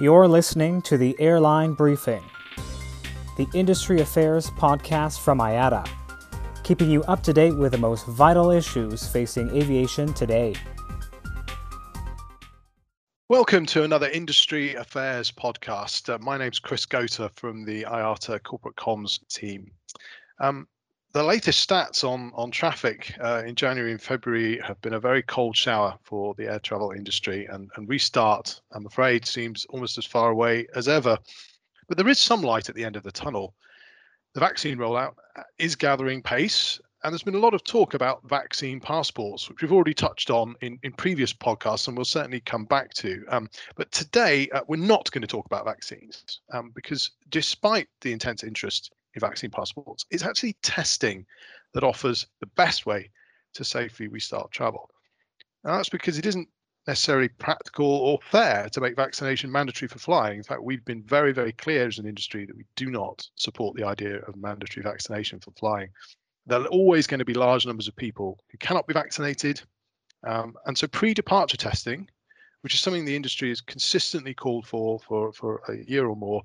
You're listening to the Airline Briefing, the industry affairs podcast from IATA, keeping you up to date with the most vital issues facing aviation today. Welcome to another Industry Affairs podcast. Uh, my name's Chris Goater from the IATA Corporate Comms team. Um, the latest stats on on traffic uh, in January and February have been a very cold shower for the air travel industry, and, and restart, I'm afraid, seems almost as far away as ever. But there is some light at the end of the tunnel. The vaccine rollout uh, is gathering pace, and there's been a lot of talk about vaccine passports, which we've already touched on in, in previous podcasts, and we'll certainly come back to. Um, but today, uh, we're not going to talk about vaccines um, because despite the intense interest vaccine passports. It's actually testing that offers the best way to safely restart travel. And that's because it isn't necessarily practical or fair to make vaccination mandatory for flying. In fact, we've been very, very clear as an industry that we do not support the idea of mandatory vaccination for flying. There are always going to be large numbers of people who cannot be vaccinated. Um, and so pre departure testing, which is something the industry has consistently called for for, for a year or more,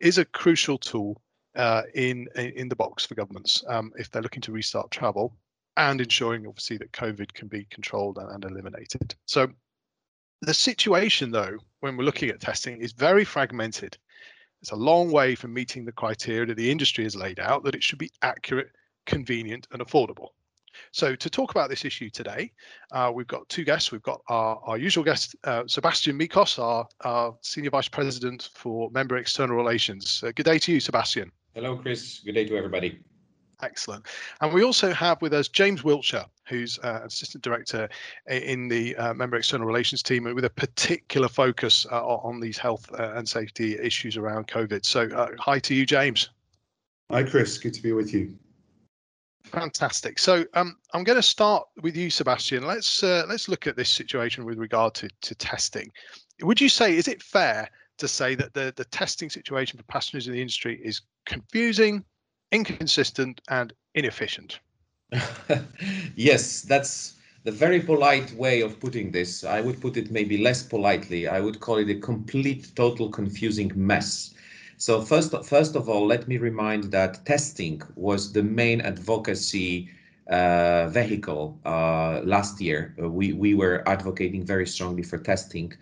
is a crucial tool uh, in in the box for governments um, if they're looking to restart travel and ensuring obviously that COVID can be controlled and, and eliminated. So the situation though, when we're looking at testing is very fragmented. It's a long way from meeting the criteria that the industry has laid out that it should be accurate, convenient and affordable. So to talk about this issue today, uh, we've got two guests. We've got our, our usual guest, uh, Sebastian Mikosz, our, our, Senior Vice President for Member External Relations. Uh, good day to you, Sebastian. Hello, Chris. Good day to everybody. Excellent. And we also have with us James Wiltshire, who's uh, Assistant Director in the uh, Member External Relations team with a particular focus uh, on these health uh, and safety issues around COVID. So, uh, hi to you, James. Hi, Chris. Good to be with you. Fantastic. So um, I'm going to start with you, Sebastian. Let's uh, let's look at this situation with regard to, to testing. Would you say is it fair to say that the, the testing situation for passengers in the industry is confusing, inconsistent, and inefficient? yes, that's the very polite way of putting this. I would put it maybe less politely. I would call it a complete, total confusing mess. So first, first of all, let me remind that testing was the main advocacy uh, vehicle uh, last year. We, we were advocating very strongly for testing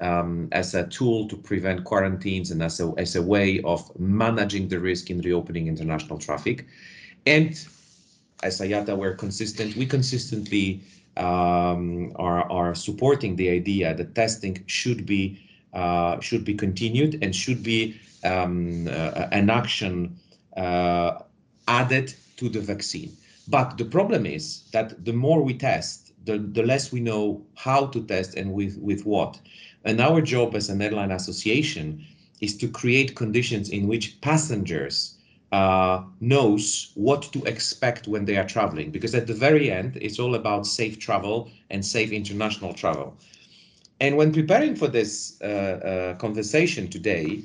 um, as a tool to prevent quarantines and as a, as a way of managing the risk in reopening international traffic. And as IATA, we're consistent. We consistently um, are, are supporting the idea that testing should be uh, should be continued and should be um, uh, an action uh, added to the vaccine. But the problem is that the more we test, the, the less we know how to test and with, with what. And our job as an airline association is to create conditions in which passengers uh, knows what to expect when they are traveling. Because at the very end, it's all about safe travel and safe international travel. And when preparing for this uh, uh, conversation today,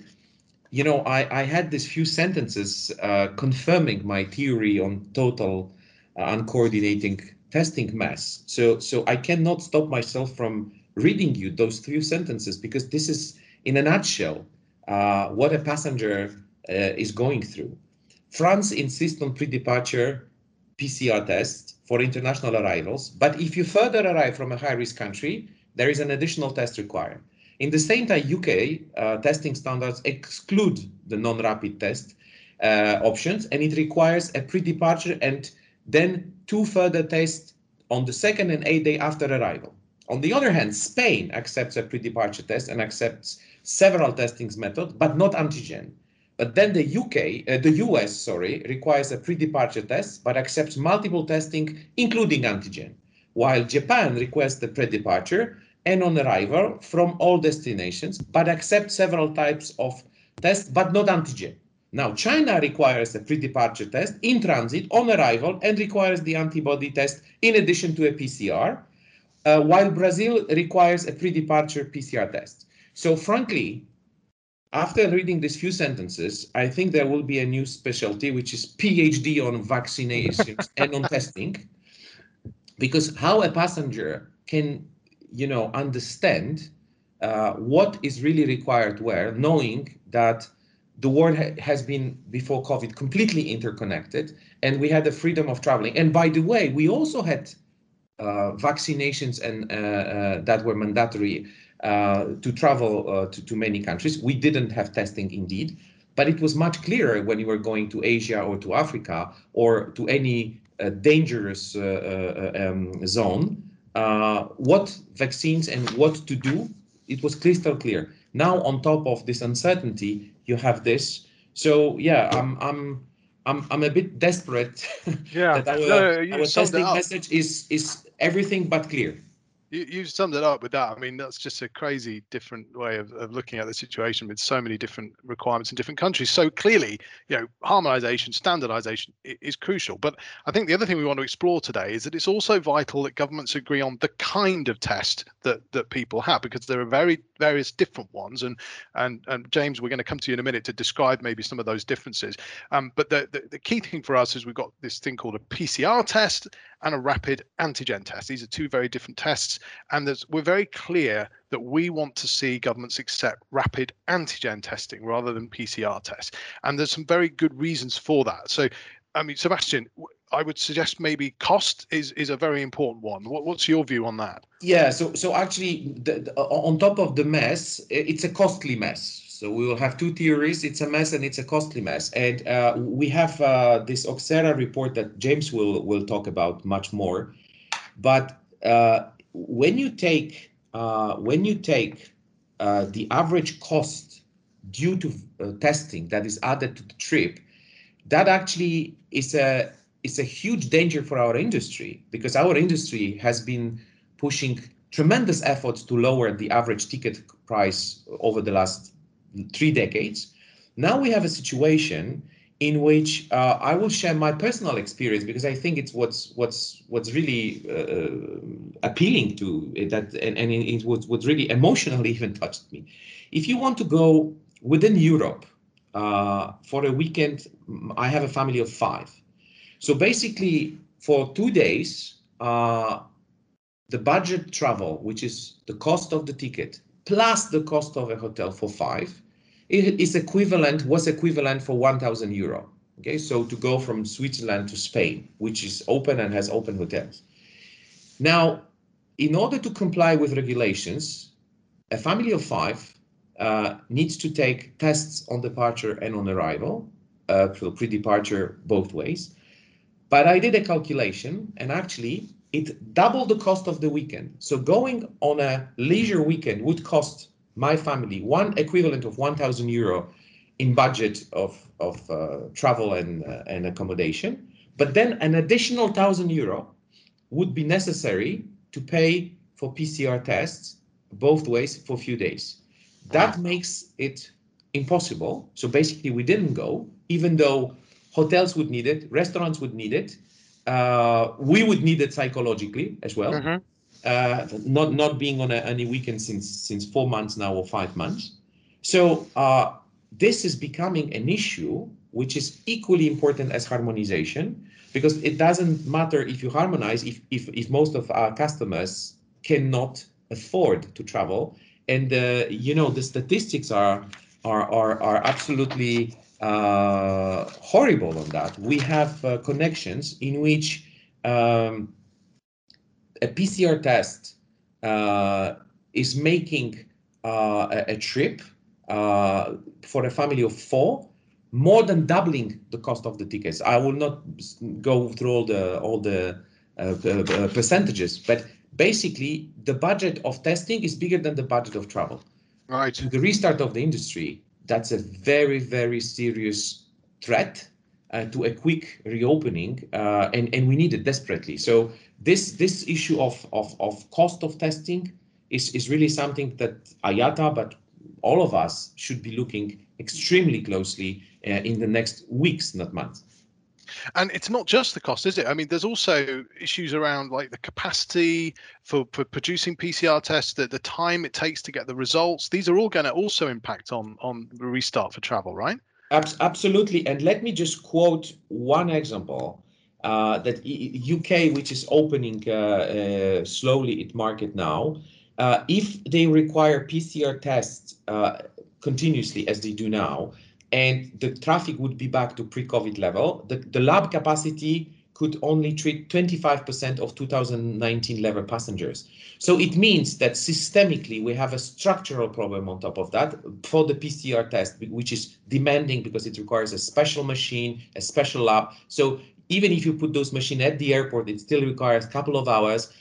you know, I, I had these few sentences uh, confirming my theory on total uh, uncoordinating testing mess. So, so I cannot stop myself from reading you those few sentences because this is, in a nutshell, uh, what a passenger uh, is going through. France insists on pre-departure PCR test for international arrivals, but if you further arrive from a high-risk country, there is an additional test required. In the same time, UK uh, testing standards exclude the non-rapid test uh, options, and it requires a pre-departure and then two further tests on the second and eighth day after arrival. On the other hand, Spain accepts a pre-departure test and accepts several testing methods, but not antigen. But then the UK, uh, the US, sorry, requires a pre-departure test, but accepts multiple testing, including antigen, while Japan requests the pre-departure and on arrival from all destinations, but accepts several types of tests, but not antigen. Now, China requires a pre-departure test in transit on arrival and requires the antibody test in addition to a PCR, uh, while Brazil requires a pre-departure PCR test. So frankly, after reading these few sentences, I think there will be a new specialty, which is PhD on vaccinations and on testing, because how a passenger can, you know, understand uh, what is really required where, knowing that the world ha has been before COVID completely interconnected, and we had the freedom of traveling. And by the way, we also had vaccinations and uh, uh, that were mandatory uh, to travel to, to many countries. We didn't have testing indeed, but it was much clearer when you were going to Asia or to Africa or to any dangerous um, zone what vaccines and what to do. It was crystal clear. Now, on top of this uncertainty, you have this. So yeah, I'm I'm I'm I'm a bit desperate. Yeah, that our, no, our testing message is is everything but clear. You, you summed it up with that. I mean, that's just a crazy different way of, of looking at the situation with so many different requirements in different countries. So clearly, you know, harmonization, standardization is crucial. But I think the other thing we want to explore today is that it's also vital that governments agree on the kind of test that that people have, because there are very various different ones. And and and James, we're going to come to you in a minute to describe maybe some of those differences. Um, but the, the the key thing for us is we've got this thing called a PCR test and a rapid antigen test. These are two very different tests, and we're very clear that we want to see governments accept rapid antigen testing rather than PCR tests. And there's some very good reasons for that. So, I mean, Sebastian, I would suggest maybe cost is is a very important one. What, what's your view on that? Yeah, so so actually, the, the, on top of the mess, it's a costly mess. So we will have two theories. It's a mess and it's a costly mess. And uh, we have uh, this Oxera report that James will will talk about much more. But uh, when you take uh, when you take uh, the average cost due to uh, testing that is added to the trip, that actually is a is a huge danger for our industry because our industry has been pushing tremendous efforts to lower the average ticket price over the last three decades. Now we have a situation in which uh, I will share my personal experience because I think it's what's what's what's really uh, appealing to that and, and it was what really emotionally even touched me. If you want to go within Europe uh, for a weekend, I have a family of five. So basically, for two days, uh, the budget travel, which is the cost of the ticket plus the cost of a hotel for five, it is equivalent, was equivalent for 1,000 euro. Okay, so to go from Switzerland to Spain, which is open and has open hotels. Now, in order to comply with regulations, a family of five uh, needs to take tests on departure and on arrival, uh, pre-departure both ways. But I did a calculation, and actually, it doubled the cost of the weekend. So going on a leisure weekend would cost my family one equivalent of 1,000 euro in budget of of uh, travel and uh, and accommodation, but then an additional 1,000 euro would be necessary to pay for PCR tests both ways for a few days. That makes it impossible. So basically, we didn't go, even though hotels would need it, restaurants would need it, uh, we would need it psychologically as well. Mm-hmm uh, not not being on a, any weekend since since four months now or five months. So uh, this is becoming an issue which is equally important as harmonization because it doesn't matter if you harmonize if if, if most of our customers cannot afford to travel and uh, you know the statistics are are are, are absolutely uh, horrible on that. We have uh, connections in which um, a PCR test uh, is making uh, a, a, trip uh, for a family of four more than doubling the cost of the tickets. I will not go through all the all the uh, uh, percentages, but basically the budget of testing is bigger than the budget of travel. Right. the restart of the industry, that's a very very serious threat uh, to a quick reopening, uh, and and we need it desperately. So this this issue of of, of cost of testing is is really something that IATA, but all of us should be looking extremely closely uh, in the next weeks, not months. And it's not just the cost, is it? I mean, there's also issues around like the capacity for, for producing PCR tests, the, the time it takes to get the results. These are all going to also impact on on the restart for travel, right? Absolutely. And let me just quote one example uh, that UK, which is opening uh, uh, slowly its market now, uh, if they require PCR tests uh, continuously as they do now, and the traffic would be back to pre-COVID level, the, the lab capacity could only treat 25% of 2019 level passengers. So it means that systemically we have a structural problem on top of that for the PCR test, which is demanding because it requires a special machine, a special lab. So even if you put those machines at the airport, it still requires a couple of hours.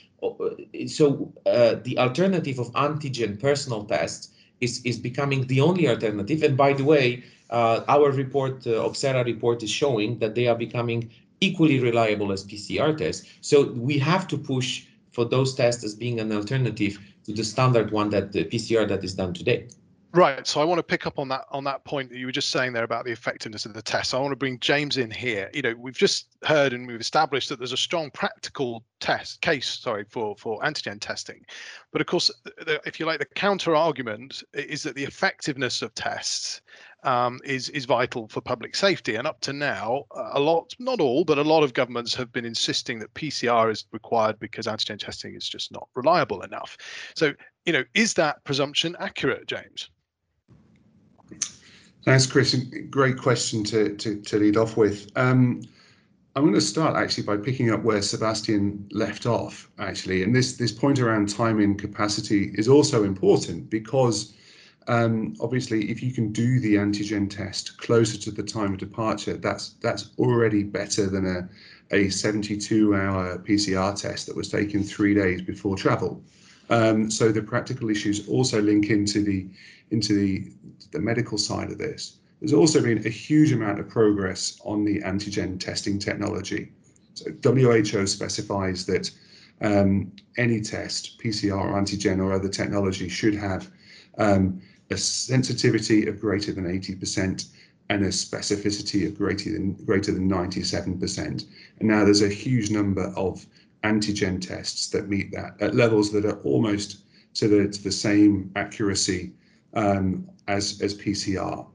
So uh, the alternative of antigen personal tests is, is becoming the only alternative. And by the way, uh, our report, uh, Oxera report, is showing that they are becoming equally reliable as PCR tests. So we have to push for those tests as being an alternative to the standard one that the PCR that is done today. Right. So I want to pick up on that on that point that you were just saying there about the effectiveness of the test. I want to bring James in here. You know, we've just heard and we've established that there's a strong practical test case, sorry, for for antigen testing. But of course, the, if you like, the counter argument is that the effectiveness of tests um, is is vital for public safety. And up to now, a lot, not all, but a lot of governments have been insisting that PCR is required because antigen testing is just not reliable enough. So, you know, is that presumption accurate, James? Thanks, Chris. Great question to, to, to lead off with. Um, I'm going to start actually by picking up where Sebastian left off, actually. And this, this point around timing capacity is also important because um, obviously, if you can do the antigen test closer to the time of departure, that's that's already better than a, a 72-hour PCR test that was taken three days before travel. Um, so the practical issues also link into the into the the medical side of this. There's also been a huge amount of progress on the antigen testing technology. So WHO specifies that um, any test, PCR or antigen or other technology, should have um, a sensitivity of greater than 80% and a specificity of greater than greater than 97%. And now there's a huge number of antigen tests that meet that at levels that are almost to the to the same accuracy um, as as PCR.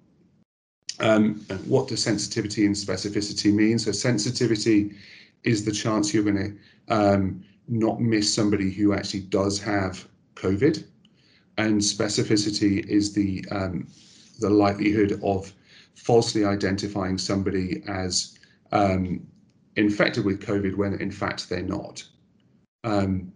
Um, what does sensitivity and specificity mean? So sensitivity is the chance you're going to um, not miss somebody who actually does have COVID, and specificity is the um, the likelihood of falsely identifying somebody as um, infected with COVID when in fact they're not. Um,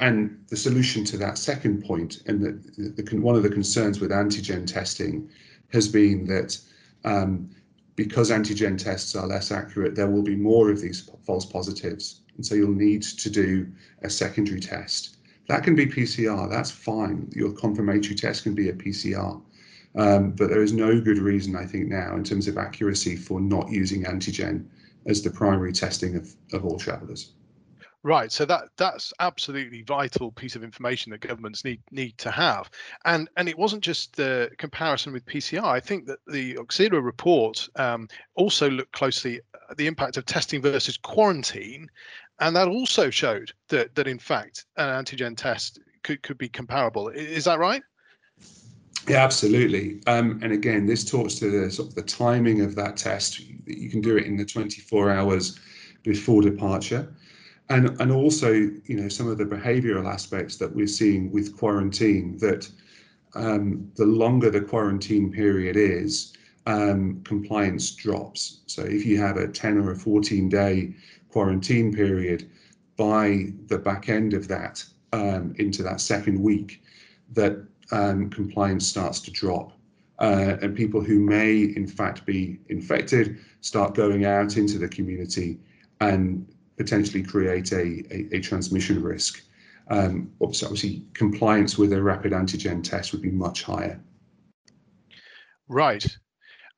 and the solution to that second point, and the, the, one of the concerns with antigen testing has been that um, because antigen tests are less accurate, there will be more of these false positives. And so you'll need to do a secondary test. That can be PCR, that's fine. Your confirmatory test can be a PCR. Um, but there is no good reason, I think, now in terms of accuracy for not using antigen as the primary testing of, of all travellers. Right, so that that's absolutely vital piece of information that governments need need to have, and and it wasn't just the comparison with PCR. I think that the Oxera report um, also looked closely at the impact of testing versus quarantine, and that also showed that that in fact an antigen test could could be comparable. Is that right? Yeah, absolutely. Um, and again, this talks to the sort of the timing of that test. You can do it in the 24 hours before departure and and also you know some of the behavioral aspects that we're seeing with quarantine that um, the longer the quarantine period is um, compliance drops. So if you have a 10 or a 14 day quarantine period by the back end of that um, into that second week that um, compliance starts to drop. Uh, and people who may in fact be infected start going out into the community and potentially create a, a, a transmission risk. Um, obviously, compliance with a rapid antigen test would be much higher. Right.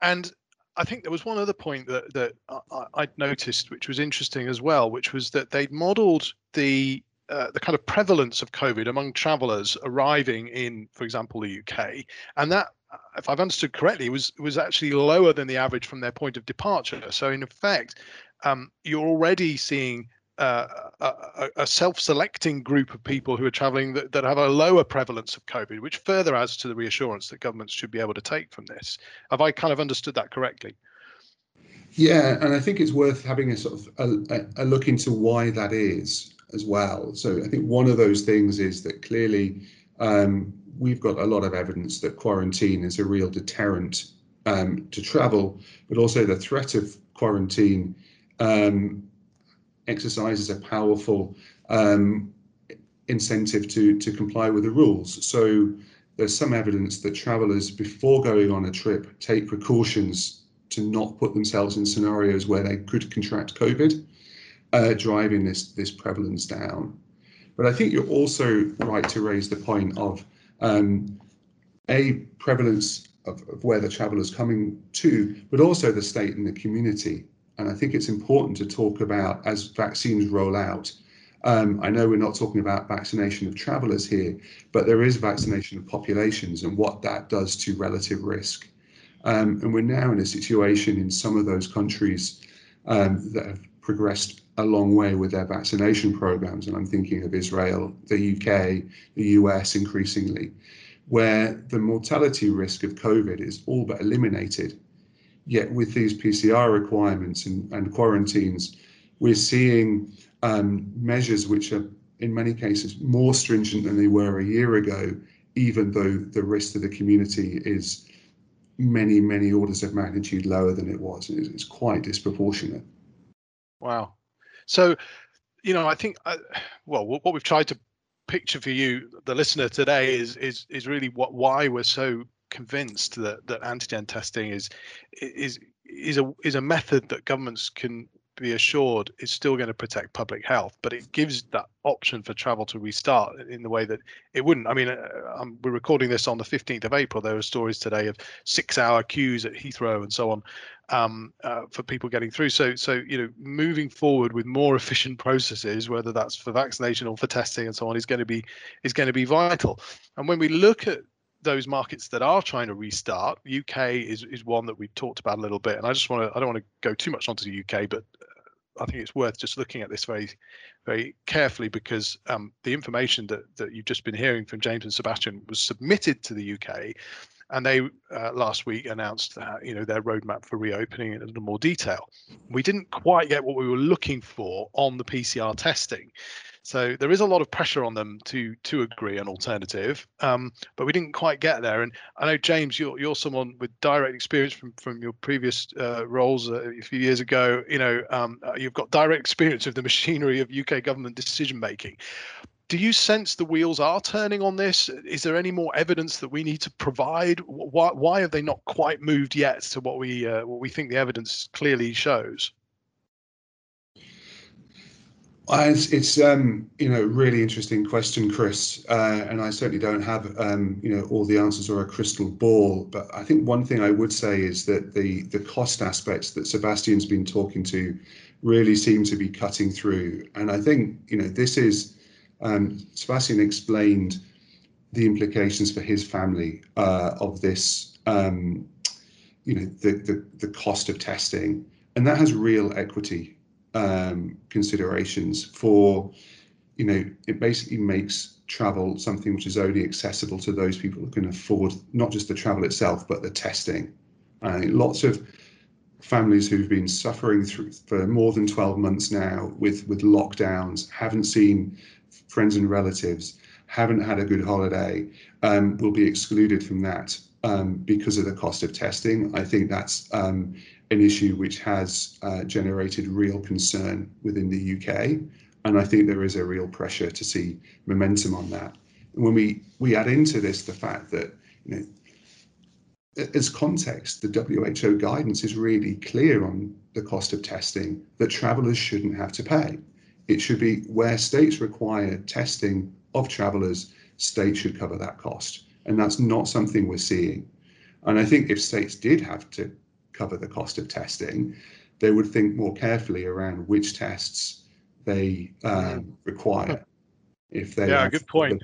And I think there was one other point that, that I, I'd noticed, which was interesting as well, which was that they'd modeled the uh, the kind of prevalence of COVID among travelers arriving in, for example, the UK, and that, if I've understood correctly, was was actually lower than the average from their point of departure. So in effect, um, you're already seeing uh, a, a, self-selecting group of people who are traveling that, that have a lower prevalence of COVID, which further adds to the reassurance that governments should be able to take from this. Have I kind of understood that correctly? Yeah, and I think it's worth having a sort of a, a look into why that is as well. So I think one of those things is that clearly um, we've got a lot of evidence that quarantine is a real deterrent um, to travel, but also the threat of quarantine um, exercises a powerful um, incentive to, to comply with the rules. So there's some evidence that travelers, before going on a trip, take precautions to not put themselves in scenarios where they could contract COVID, uh, driving this, this prevalence down. But I think you're also right to raise the point of um, a prevalence of, of where the traveller is coming to, but also the state and the community. And I think it's important to talk about as vaccines roll out. Um, I know we're not talking about vaccination of travellers here, but there is vaccination of populations and what that does to relative risk. Um, and we're now in a situation in some of those countries um, that have progressed a long way with their vaccination programs. And I'm thinking of Israel, the UK, the US increasingly, where the mortality risk of COVID is all but eliminated. Yet with these PCR requirements and, and quarantines, we're seeing um, measures which are in many cases more stringent than they were a year ago, even though the risk to the community is many, many orders of magnitude lower than it was. It's quite disproportionate. Wow. So, you know, I think, uh, well, what we've tried to picture for you, the listener today, is is is really what why we're so convinced that that antigen testing is is is a is a method that governments can be assured is still going to protect public health, but it gives that option for travel to restart in the way that it wouldn't. I mean, uh, um, we're recording this on the 15th of April. There are stories today of six-hour queues at Heathrow and so on um, uh, for people getting through. So, so you know, moving forward with more efficient processes, whether that's for vaccination or for testing and so on, is going to be is going to be vital. And when we look at those markets that are trying to restart, UK is is one that we talked about a little bit, and I just want to I don't want to go too much onto the UK, but I think it's worth just looking at this very, very carefully because um, the information that that you've just been hearing from James and Sebastian was submitted to the UK, and they uh, last week announced that you know their roadmap for reopening in a little more detail. We didn't quite get what we were looking for on the PCR testing. So there is a lot of pressure on them to to agree an alternative, um, but we didn't quite get there. And I know James, you're you're someone with direct experience from from your previous uh, roles uh, a few years ago. You know, um, uh, you've got direct experience of the machinery of UK government decision making. Do you sense the wheels are turning on this? Is there any more evidence that we need to provide? Why why have they not quite moved yet to what we uh, what we think the evidence clearly shows? It's, it's um, you know really interesting question, Chris, uh, and I certainly don't have um, you know all the answers or a crystal ball. But I think one thing I would say is that the the cost aspects that Sebastian's been talking to really seem to be cutting through, and I think you know this is um, Sebastian explained the implications for his family uh, of this, um, you know the, the the cost of testing, and that has real equity um, considerations for, you know, it basically makes travel something which is only accessible to those people who can afford not just the travel itself, but the testing. Uh, lots of families who've been suffering through for more than 12 months now with, with lockdowns, haven't seen friends and relatives, haven't had a good holiday, um, will be excluded from that um, because of the cost of testing. I think that's um, an issue which has uh, generated real concern within the UK. And I think there is a real pressure to see momentum on that. And when we, we add into this the fact that, you know, as context, the WHO guidance is really clear on the cost of testing that travellers shouldn't have to pay. It should be where states require testing of travellers, states should cover that cost. And that's not something we're seeing. And I think if states did have to cover the cost of testing, they would think more carefully around which tests they um, require. If they yeah, good point.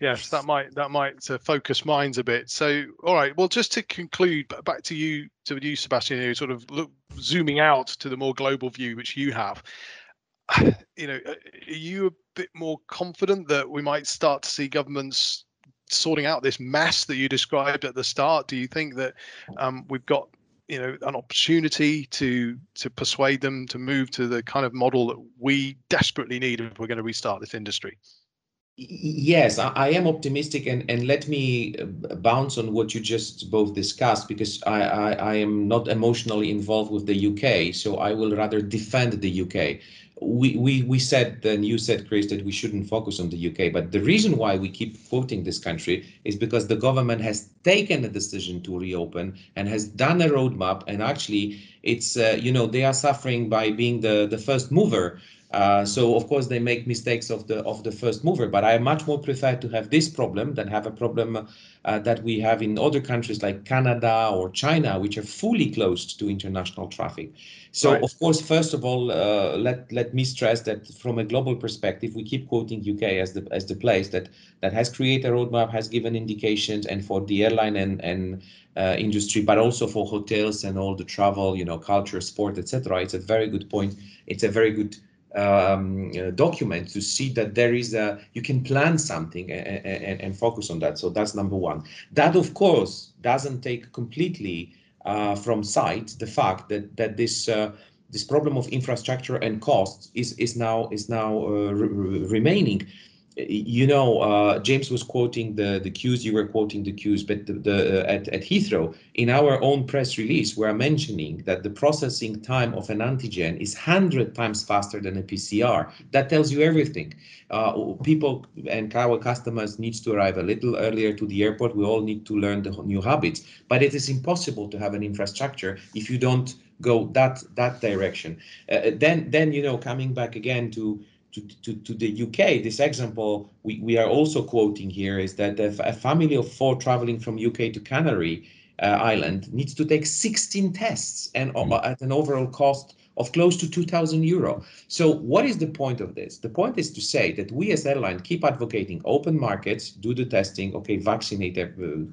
Yes, that might that might uh, focus minds a bit. So, all right. Well, just to conclude, back to you, to you, Sebastian. You sort of look zooming out to the more global view which you have. You know, uh, are you a bit more confident that we might start to see governments sorting out this mess that you described at the start? Do you think that um, we've got you know an opportunity to to persuade them to move to the kind of model that we desperately need if we're going to restart this industry? Yes, I, am optimistic, and, and let me uh, bounce on what you just both discussed because I, I, I, am not emotionally involved with the UK, so I will rather defend the UK. We, we, we said, and you said, Chris, that we shouldn't focus on the UK, but the reason why we keep quoting this country is because the government has taken a decision to reopen and has done a roadmap, and actually, it's uh, you know they are suffering by being the the first mover uh, so of course they make mistakes of the of the first mover, but I much more prefer to have this problem than have a problem uh, that we have in other countries like Canada or China, which are fully closed to international traffic. So right. of course, first of all, uh, let let me stress that from a global perspective, we keep quoting UK as the as the place that that has created a roadmap, has given indications, and for the airline and and uh, industry, but also for hotels and all the travel, you know, culture, sport, etc. It's a very good point. It's a very good um, uh, document to see that there is a you can plan something and, and, and, focus on that. So that's number one. That of course doesn't take completely uh, from sight the fact that that this uh, this problem of infrastructure and costs is is now is now uh, re remaining you know, uh, James was quoting the the queues. You were quoting the queues, but the, the uh, at at Heathrow, in our own press release, we are mentioning that the processing time of an antigen is hundred times faster than a PCR. That tells you everything. Uh, people and our customers needs to arrive a little earlier to the airport. We all need to learn the new habits, but it is impossible to have an infrastructure if you don't go that that direction. Uh, then then you know, coming back again to to, to, to the UK, this example we, we are also quoting here is that a family of four traveling from UK to Canary uh, Island needs to take 16 tests and mm. at an overall cost of close to 2000 euro. So what is the point of this? The point is to say that we as airline keep advocating open markets, do the testing, okay, vaccinate uh,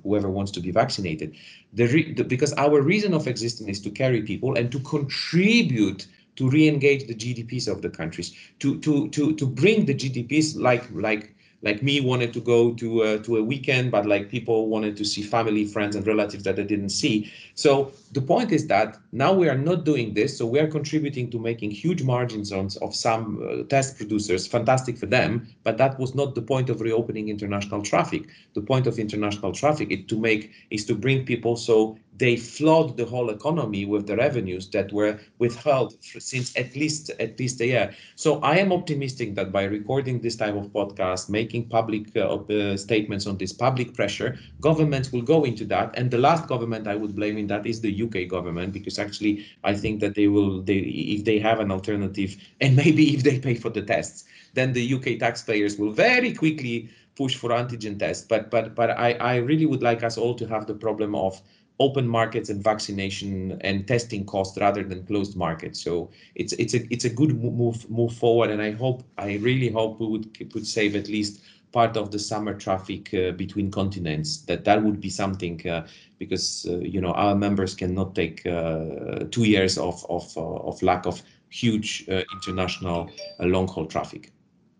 whoever wants to be vaccinated. The, the because our reason of existence is to carry people and to contribute to re-engage the GDPs of the countries, to to to to bring the GDPs like like like me wanted to go to uh, to a weekend, but like people wanted to see family, friends, and relatives that they didn't see. So the point is that now we are not doing this, so we are contributing to making huge margins on of some uh, test producers. Fantastic for them, but that was not the point of reopening international traffic. The point of international traffic is to make is to bring people so they flood the whole economy with the revenues that were withheld since at least at least a year. So I am optimistic that by recording this type of podcast, making public uh, uh, statements on this public pressure, governments will go into that. And the last government I would blame in that is the UK government, because actually I think that they will, they if they have an alternative, and maybe if they pay for the tests, then the UK taxpayers will very quickly push for antigen tests. But but but I, I really would like us all to have the problem of open markets and vaccination and testing costs rather than closed markets. So it's it's a it's a good move move forward, and I hope I really hope we would could save at least part of the summer traffic uh, between continents. That that would be something uh, because uh, you know our members cannot take uh, two years of of uh, of lack of huge uh, international long haul traffic.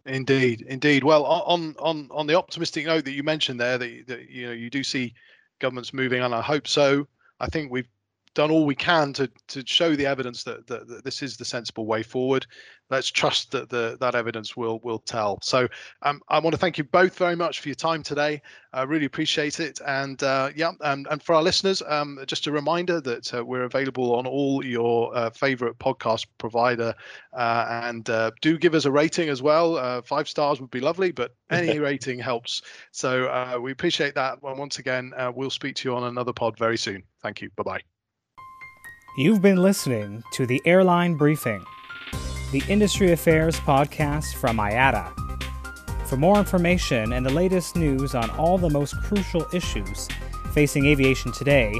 Indeed, indeed. Well, on on on the optimistic note that you mentioned there, that, that you know you do see government's moving on. I hope so. I think we've done all we can to to show the evidence that, that, that this is the sensible way forward. Let's trust that the that evidence will will tell. So um, I want to thank you both very much for your time today. I really appreciate it. And uh, yeah, and, and for our listeners, um, just a reminder that uh, we're available on all your uh, favorite podcast provider, uh, and uh, do give us a rating as well. Uh, five stars would be lovely, but any rating helps. So we appreciate that. And once again, we'll speak to you on another pod very soon. Thank you. Bye bye. You've been listening to the Airline Briefing, the industry affairs podcast from IATA. For more information and the latest news on all the most crucial issues facing aviation today,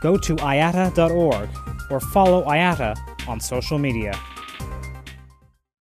go to iata.org or follow IATA on social media.